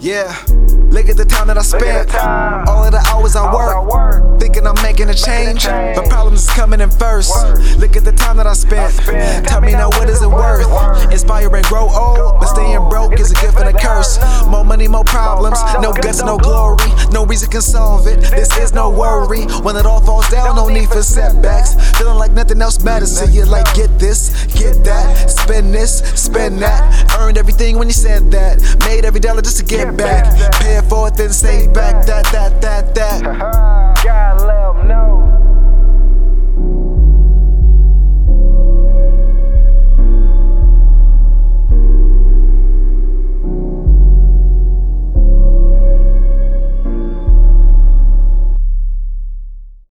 Yeah, look at the time that I spent. All of the hours I work, thinking I'm making a change. But problems is coming in first. Look at the time that I spent. Tell me now, what is it worth? Inspire and grow old, but staying broke is a gift and a curse. More money, more problems. No guts, no glory. No reason can solve it. This is no worry. When it all falls down, no need for setbacks. Feeling like nothing else matters to you. Like, get this, get that, spend this, spend that. Earned everything when you said that. Made every dollar just to get back. Pay it for it, then save back. That, that, that, that.